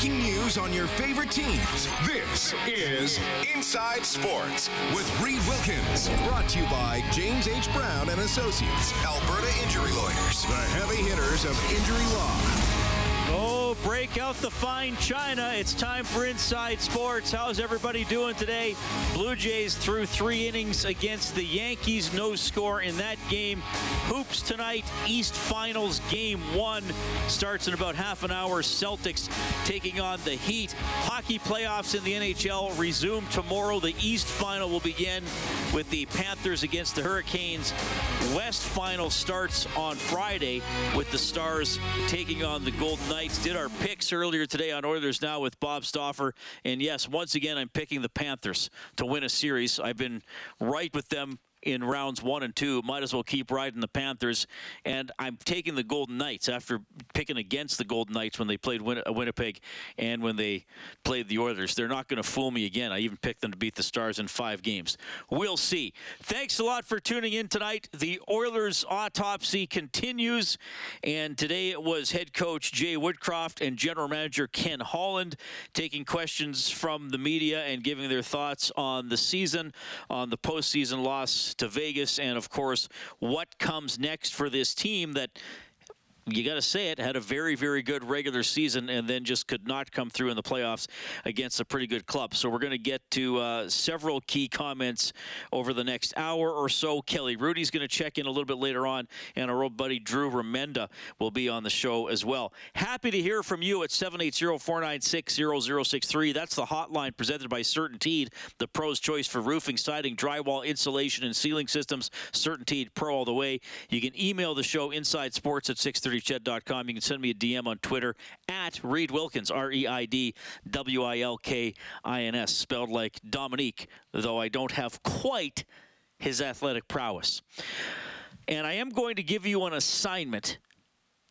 Breaking news on your favorite teams. This is Inside Sports with Reid Wilkins. Brought to you by James H. Brown and Associates, Alberta Injury Lawyers, the heavy hitters of injury law. Break out the fine china. It's time for Inside Sports. How's everybody doing today? Blue Jays threw three innings against the Yankees. No score in that game. Hoops tonight. East Finals Game 1 starts in about half an hour. Celtics taking on the Heat. Hockey playoffs in the NHL resume tomorrow. The East Final will begin with the Panthers against the Hurricanes. West Final starts on Friday with the Stars taking on the Golden Knights. Did our picks earlier today on Oilers Now with Bob Stauffer. And yes, once again, I'm picking the Panthers to win a series. I've been right with them in rounds one and two. Might as well keep riding the Panthers. And I'm taking the Golden Knights after picking against the Golden Knights when they played Win- uh, Winnipeg and when they played the Oilers. They're not going to fool me again. I even picked them to beat the Stars in five games. We'll see. Thanks a lot for tuning in tonight. The Oilers autopsy continues. And today it was head coach Jay Woodcroft and general manager Ken Holland taking questions from the media and giving their thoughts on the season, on the postseason loss to Vegas, and of course, what comes next for this team that you got to say it, had a very, very good regular season and then just could not come through in the playoffs against a pretty good club. So we're going to get to uh, several key comments over the next hour or so. Kelly Rudey's going to check in a little bit later on, and our old buddy Drew Remenda will be on the show as well. Happy to hear from you at 780-496-0063. That's the hotline presented by CertainTeed, the pro's choice for roofing, siding, drywall, insulation, and ceiling systems. CertainTeed Pro all the way. You can email the show inside sports at 630ched.com. You can send me a DM on Twitter at Reid Wilkins, R E I D W I L K I N S, spelled like Dominique, though I don't have quite his athletic prowess. And I am going to give you an assignment.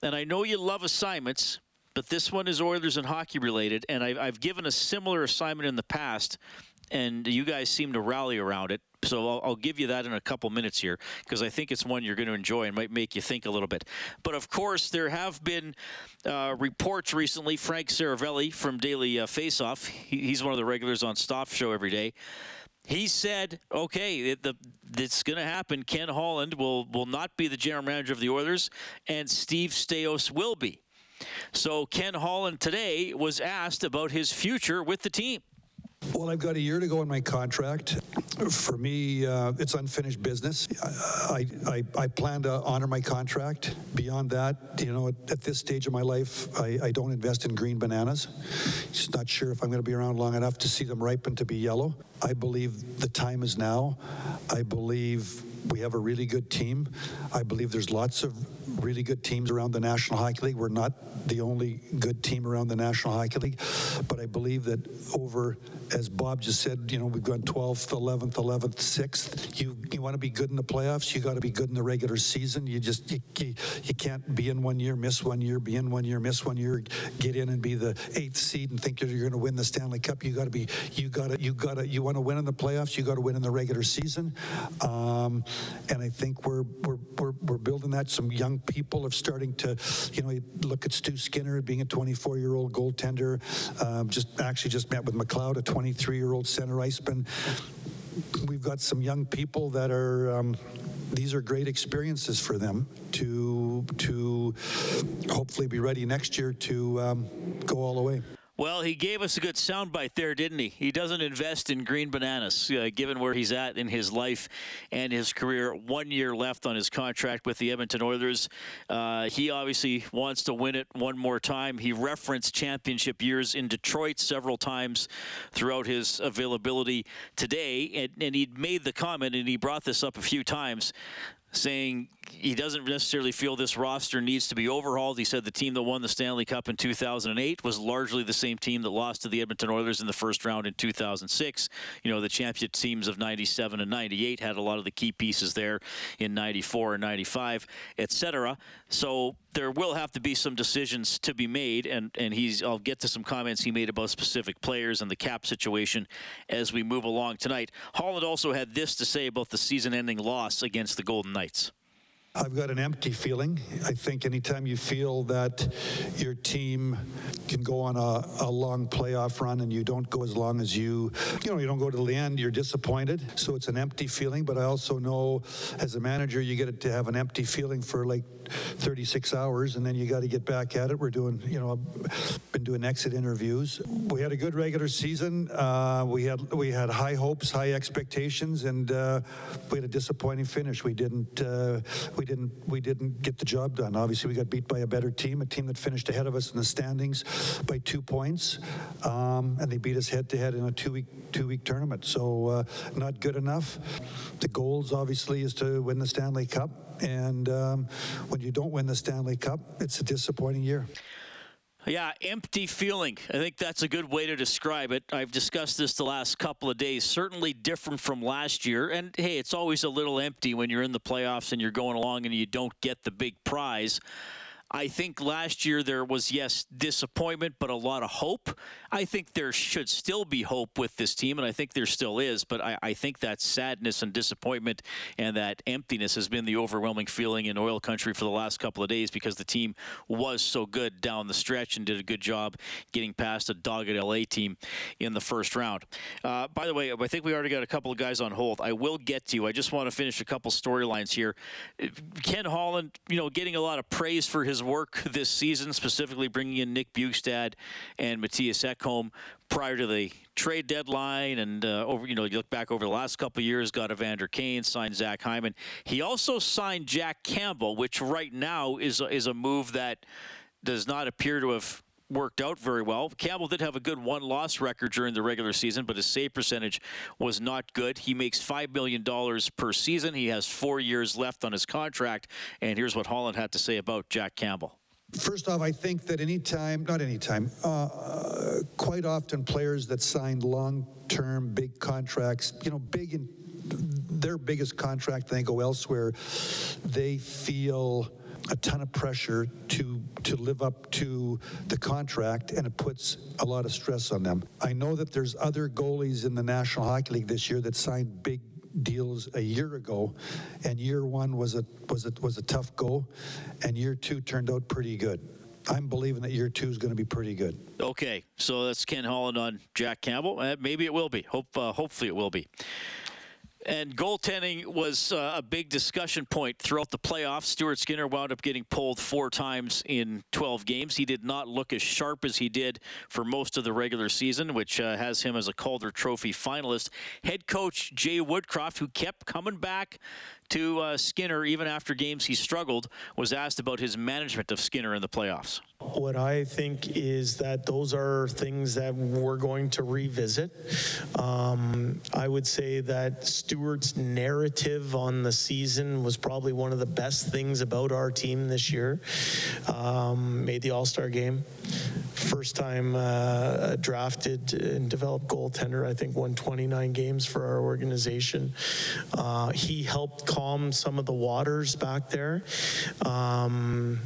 And I know you love assignments, but this one is Oilers and hockey related. And I've, I've given a similar assignment in the past, and you guys seem to rally around it. So I'll, I'll give you that in a couple minutes here because I think it's one you're going to enjoy and might make you think a little bit. But of course, there have been uh, reports recently. Frank Seravalli from Daily uh, Faceoff, he, he's one of the regulars on Stoff Show every day. He said, "Okay, it, the, it's going to happen. Ken Holland will will not be the general manager of the Oilers, and Steve Staios will be." So Ken Holland today was asked about his future with the team. Well, I've got a year to go in my contract. For me, uh, it's unfinished business. I, I, I plan to honor my contract. Beyond that, you know, at, at this stage of my life, I, I don't invest in green bananas. Just not sure if I'm going to be around long enough to see them ripen to be yellow. I believe the time is now. I believe we have a really good team. I believe there's lots of really good teams around the National Hockey League. We're not the only good team around the National Hockey League, but I believe that over, as Bob just said, you know, we've gone 12th, 11th, 11th, 6th. You you want to be good in the playoffs, you got to be good in the regular season. You just you, you, you can't be in one year, miss one year, be in one year, miss one year, get in and be the eighth seed and think you're, you're going to win the Stanley Cup. You got to be you got to you got to you want to win in the playoffs, you got to win in the regular season. Um, and I think we're, we're, we're, we're building that. Some young people are starting to, you know, look at Stu Skinner being a 24 year old goaltender. Um, just actually just met with McLeod, a 23 year old center iceman. We've got some young people that are. Um, these are great experiences for them to to hopefully be ready next year to um, go all the way. Well, he gave us a good soundbite there, didn't he? He doesn't invest in green bananas, uh, given where he's at in his life and his career. One year left on his contract with the Edmonton Oilers. Uh, he obviously wants to win it one more time. He referenced championship years in Detroit several times throughout his availability today, and, and he made the comment, and he brought this up a few times saying he doesn't necessarily feel this roster needs to be overhauled. He said the team that won the Stanley Cup in 2008 was largely the same team that lost to the Edmonton Oilers in the first round in 2006. You know, the champion teams of 97 and 98 had a lot of the key pieces there in 94 and 95, etc. So there will have to be some decisions to be made, and, and he's I'll get to some comments he made about specific players and the cap situation as we move along tonight. Holland also had this to say about the season-ending loss against the Golden Knights. I've got an empty feeling. I think anytime you feel that your team can go on a, a, long playoff run and you don't go as long as you, you know, you don't go to the end, you're disappointed. So it's an empty feeling. But I also know as a manager, you get to have an empty feeling for like 36 hours and then you got to get back at it. We're doing, you know, been doing exit interviews. We had a good regular season. Uh, we had we had high hopes, high expectations, and uh, we had a disappointing finish. We didn't. Uh, we didn't we didn't get the job done. Obviously, we got beat by a better team, a team that finished ahead of us in the standings by two points, um, and they beat us head to head in a two week two week tournament. So uh, not good enough. The goals obviously is to win the Stanley Cup, and um, when you don't win the Stanley Cup, it's a disappointing year. Yeah, empty feeling. I think that's a good way to describe it. I've discussed this the last couple of days. Certainly different from last year. And hey, it's always a little empty when you're in the playoffs and you're going along and you don't get the big prize. I think last year there was, yes, disappointment, but a lot of hope. I think there should still be hope with this team, and I think there still is, but I, I, think that sadness and disappointment and that emptiness has been the overwhelming feeling in oil country for the last couple of days because the team was so good down the stretch and did a good job getting past a dogged LA team in the first round. Uh, by the way, I think we already got a couple of guys on hold. I will get to you. I just want to finish a couple storylines here. Ken Holland, you know, getting a lot of praise for his his work this season, specifically bringing in Nick Bjugstad and Mattias Ekholm prior to the trade deadline, and uh, over you know you look back over the last couple years, got Evander Kane, signed Zach Hyman. He also signed Jack Campbell, which right now is is a move that does not appear to have worked out very well. Campbell did have a good one loss record during the regular season, but his save percentage was not good. He makes $5 million per season. He has four years left on his contract. And here's what Holland had to say about Jack Campbell. First off, I think that anytime, not anytime, uh, quite often players that signed long term big contracts, you know, big in their biggest contract, they go elsewhere, they feel a ton of pressure to to live up to the contract, and it puts a lot of stress on them. I know that there's other goalies in the National Hockey League this year that signed big deals a year ago, and year one was a was a was a tough go, and year two turned out pretty good. I'm believing that year two is going to be pretty good. Okay, so that's Ken Holland on Jack Campbell. Uh, maybe it will be. Hope uh, hopefully it will be. And goaltending was uh, a big discussion point throughout the playoffs. Stuart Skinner wound up getting pulled four times in 12 games. He did not look as sharp as he did for most of the regular season, which uh, has him as a Calder Trophy finalist. Head coach Jay Woodcroft, who kept coming back to uh, Skinner even after games he struggled, was asked about his management of Skinner in the playoffs. What I think is that those are things that we're going to revisit. Um, I would say that Stuart's narrative on the season was probably one of the best things about our team this year. Um, made the All Star game. First time uh, drafted and developed goaltender, I think won 29 games for our organization. Uh, he helped calm some of the waters back there. Um,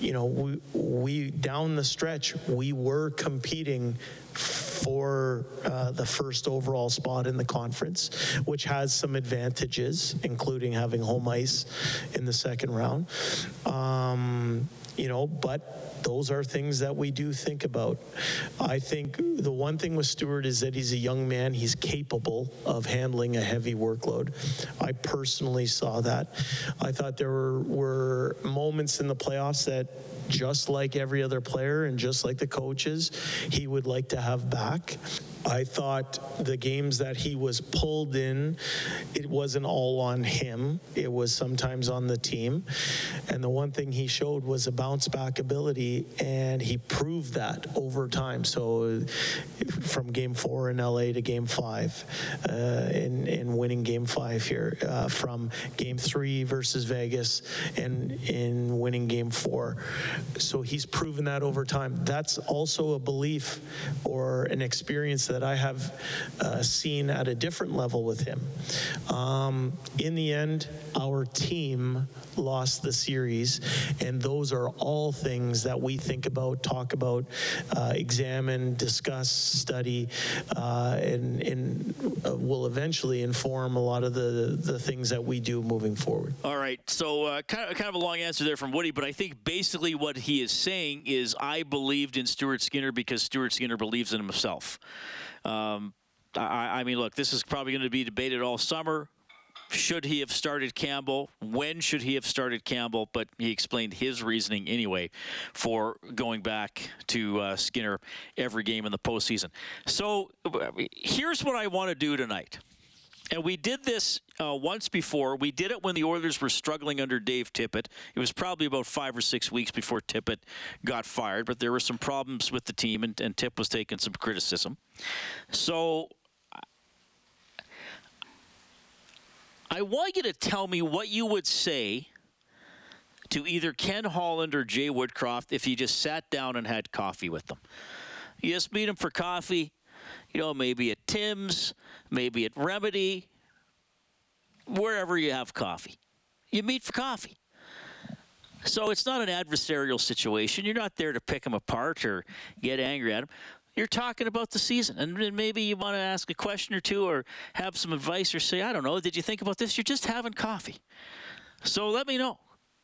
you know, we, we, down the stretch, we were competing for uh, the first overall spot in the conference, which has some advantages, including having home ice in the second round. Um, you know, but those are things that we do think about. I think the one thing with Stuart is that he's a young man. He's capable of handling a heavy workload. I personally saw that. I thought there were, were moments in the playoffs that just like every other player and just like the coaches, he would like to have back. I thought the games that he was pulled in, it wasn't all on him. It was sometimes on the team. And the one thing he showed was a bounce back ability, and he proved that over time. So from game four in LA to game five, uh, in, in winning game five here, uh, from game three versus Vegas and in winning game four. So he's proven that over time. That's also a belief or an experience that I have uh, seen at a different level with him. Um, in the end, our team lost the series, and those are all things that we think about, talk about, uh, examine, discuss, study, uh, and, and uh, will eventually inform a lot of the, the things that we do moving forward. All right. So, uh, kind, of, kind of a long answer there from Woody, but I think basically what he is saying is I believed in Stuart Skinner because Stuart Skinner believes in himself. Um, I, I mean, look, this is probably going to be debated all summer. Should he have started Campbell? When should he have started Campbell? But he explained his reasoning anyway for going back to uh, Skinner every game in the postseason. So here's what I want to do tonight. And we did this uh, once before. We did it when the Oilers were struggling under Dave Tippett. It was probably about five or six weeks before Tippett got fired, but there were some problems with the team, and, and Tip was taking some criticism. So I want you to tell me what you would say to either Ken Holland or Jay Woodcroft if you just sat down and had coffee with them. You just meet them for coffee, you know, maybe at Tim's, maybe at Remedy, wherever you have coffee. You meet for coffee. So it's not an adversarial situation. You're not there to pick them apart or get angry at them you're talking about the season, and maybe you want to ask a question or two, or have some advice, or say, I don't know, did you think about this? You're just having coffee. So let me know.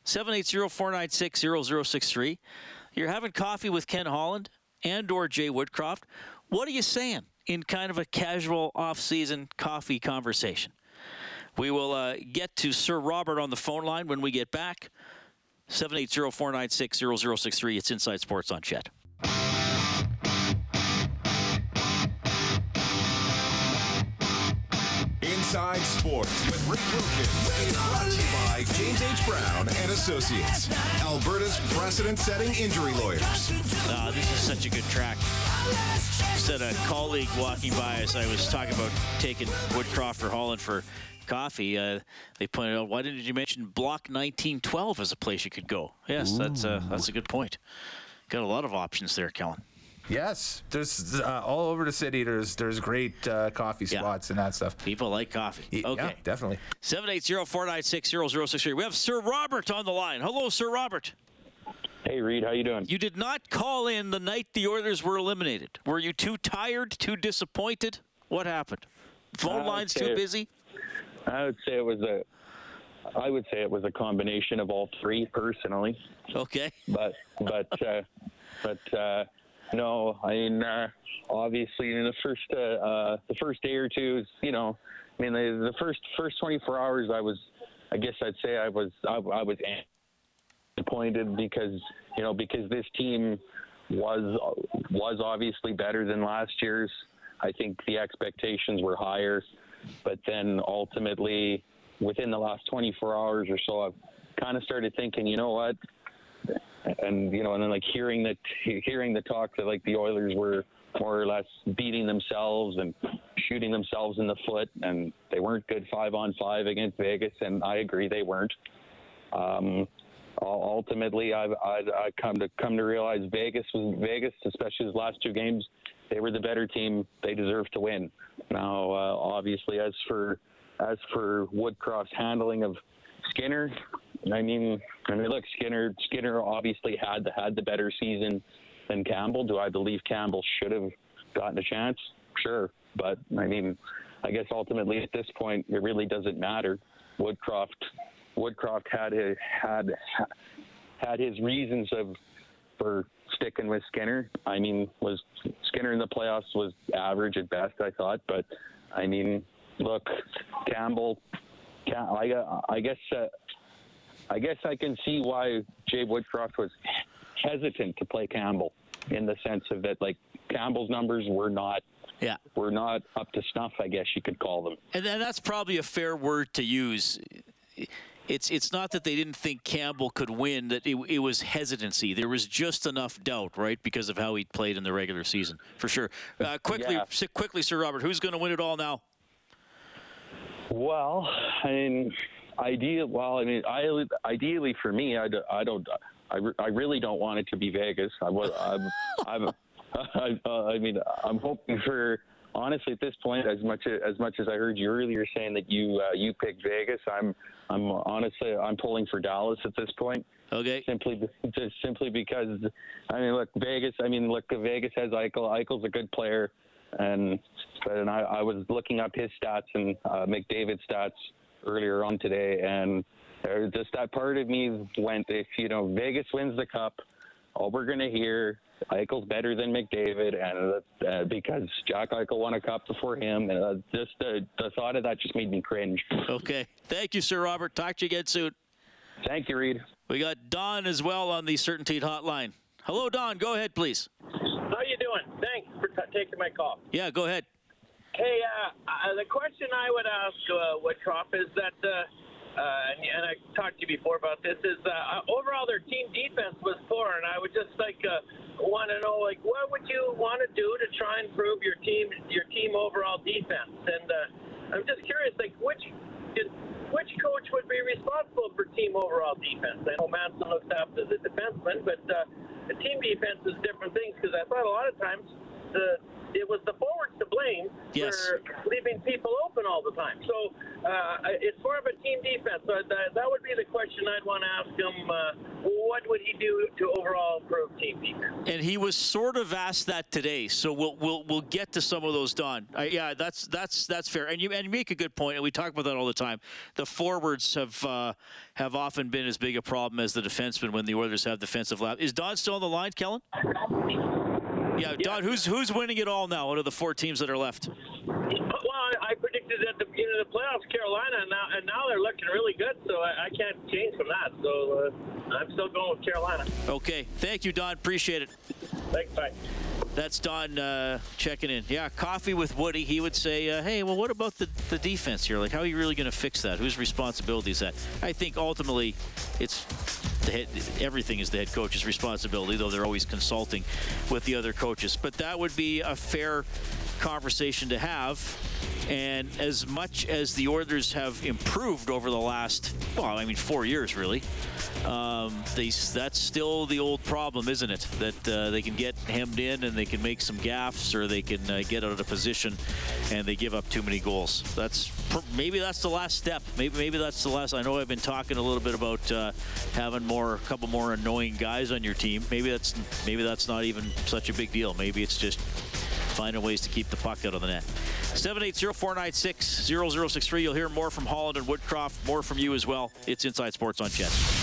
780-496-0063. You're having coffee with Ken Holland and or Jay Woodcroft. What are you saying in kind of a casual off-season coffee conversation? We will uh, get to Sir Robert on the phone line when we get back. 780-496-0063. It's Inside Sports on CHED. Inside Sports with Rick Wilkins. Brought to you by James H. Brown and Associates, Alberta's precedent-setting injury lawyers. Uh, this is such a good track. Said a colleague walking by as I was talking about taking Woodcroft or Holland for coffee. Uh, they pointed out, why didn't you mention Block 1912 as a place you could go? Yes, Ooh. that's uh, that's a good point. Got a lot of options there, Kellen. Yes, there's uh, all over the city. There's there's great uh, coffee spots yeah. and that stuff. People like coffee. Okay, yeah, definitely. Seven eight zero four nine six zero zero six three. We have Sir Robert on the line. Hello, Sir Robert. Hey Reid, how you doing? You did not call in the night the Oilers were eliminated. Were you too tired, too disappointed? What happened? Phone lines too busy? I would say it was a. I would say it was a combination of all three, personally. Okay. But but uh, but. Uh, no, I mean, uh, obviously, in the first uh, uh, the first day or two, you know, I mean, the, the first first 24 hours, I was, I guess I'd say I was I, I was disappointed because you know because this team was was obviously better than last year's. I think the expectations were higher, but then ultimately, within the last 24 hours or so, I've kind of started thinking, you know what, and you know, and then like hearing that, hearing the talk that like the Oilers were more or less beating themselves and shooting themselves in the foot, and they weren't good five on five against Vegas, and I agree they weren't. Um, ultimately, I've, I've, I've come to come to realize Vegas was Vegas, especially his last two games. They were the better team. They deserve to win. Now, uh, obviously, as for as for Woodcroft's handling of Skinner, I mean, I mean, look, Skinner. Skinner obviously had the had the better season than Campbell. Do I believe Campbell should have gotten a chance, sure. But I mean, I guess ultimately at this point, it really doesn't matter. Woodcroft, Woodcroft had his, had had his reasons of for sticking with Skinner. I mean, was Skinner in the playoffs was average at best, I thought. But I mean, look, Campbell. I, I guess uh, I guess I can see why Jay Woodcroft was hesitant to play Campbell in the sense of that, like Campbell's numbers were not yeah. were not up to snuff. I guess you could call them. And that's probably a fair word to use. It's it's not that they didn't think Campbell could win; that it, it was hesitancy. There was just enough doubt, right, because of how he played in the regular season, for sure. Uh, quickly, Yeah. quickly, Sir Robert, who's going to win it all now? Well, I mean, ideal. Well, I mean, I, ideally for me, I, I don't. I, re- I really don't want it to be Vegas. I was. I'm. I'm I, uh, I mean, I'm hoping for. Honestly, at this point, as much as much as I heard you earlier saying that you uh, you picked Vegas, I'm I'm honestly I'm pulling for Dallas at this point. Okay. Simply, just simply because, I mean, look, Vegas. I mean, look, Vegas has Eichel. Eichel's a good player, and and I, I was looking up his stats and uh, McDavid's stats earlier on today, and just that part of me went, if you know Vegas wins the cup, all we're gonna hear. Eichel's better than McDavid, and uh, because Jack Eichel won a cup before him, and uh, just uh, the thought of that just made me cringe. Okay. Thank you, Sir Robert. Talk to you again soon. Thank you, Reid. We got Don as well on the CertainTeed Hotline. Hello, Don. Go ahead, please. How you doing? Thanks for t- taking my call. Yeah, go ahead. Hey, uh, uh, the question I would ask uh, Woodcroft is that, uh, uh, and, and I talked to you before about this, is uh, overall their team defense was poor, and I would just like uh, want to know, like, what would you want to do to try and improve your team, your team overall defense? And uh, I'm just curious, like, which which coach would be responsible for team overall defense? I know Manson looks after the defenseman, but uh, the team defense is different things because I thought a lot of times the it was the forwards to blame Yes. for leaving people open all the time. So uh, it's more of a team defense. So that, that would be the question I'd want to ask him. Uh, what would he do to overall improve team defense? And he was sort of asked that today, so we'll we'll we'll get to some of those, Don. Uh, yeah, that's that's that's fair, and you and you make a good point, and we talk about that all the time. The forwards have uh, have often been as big a problem as the defensemen when the Oilers have defensive lap. Is Don still on the line, Kellen? Yeah, Don. Who's who's winning it all now out of the four teams that are left? Predicted at the beginning of the playoffs Carolina, and now, and now they're looking really good. So I, I can't change from that. So uh, I'm still going with Carolina. Okay, thank you, Don. Appreciate it. Thanks, bye. That's Don uh, checking in. Yeah, coffee with Woody. He would say, uh, "Hey, well, what about the, the defense here? Like, how are you really going to fix that? Whose responsibility is that?" I think ultimately, it's the head. Everything is the head coach's responsibility, though they're always consulting with the other coaches. But that would be a fair conversation to have. And as much as the Oilers have improved over the last, well, I mean, four years really, um, they, that's still the old problem, isn't it? That uh, they can get hemmed in and they can make some gaffes, or they can uh, get out of position and they give up too many goals. That's maybe that's the last step. Maybe maybe that's the last. I know I've been talking a little bit about uh, having more, a couple more annoying guys on your team. Maybe that's maybe that's not even such a big deal. Maybe it's just finding ways to keep the puck out of the net. 780-496-0063. You'll hear more from Holland and Woodcroft, more from you as well. It's Inside Sports on CHED.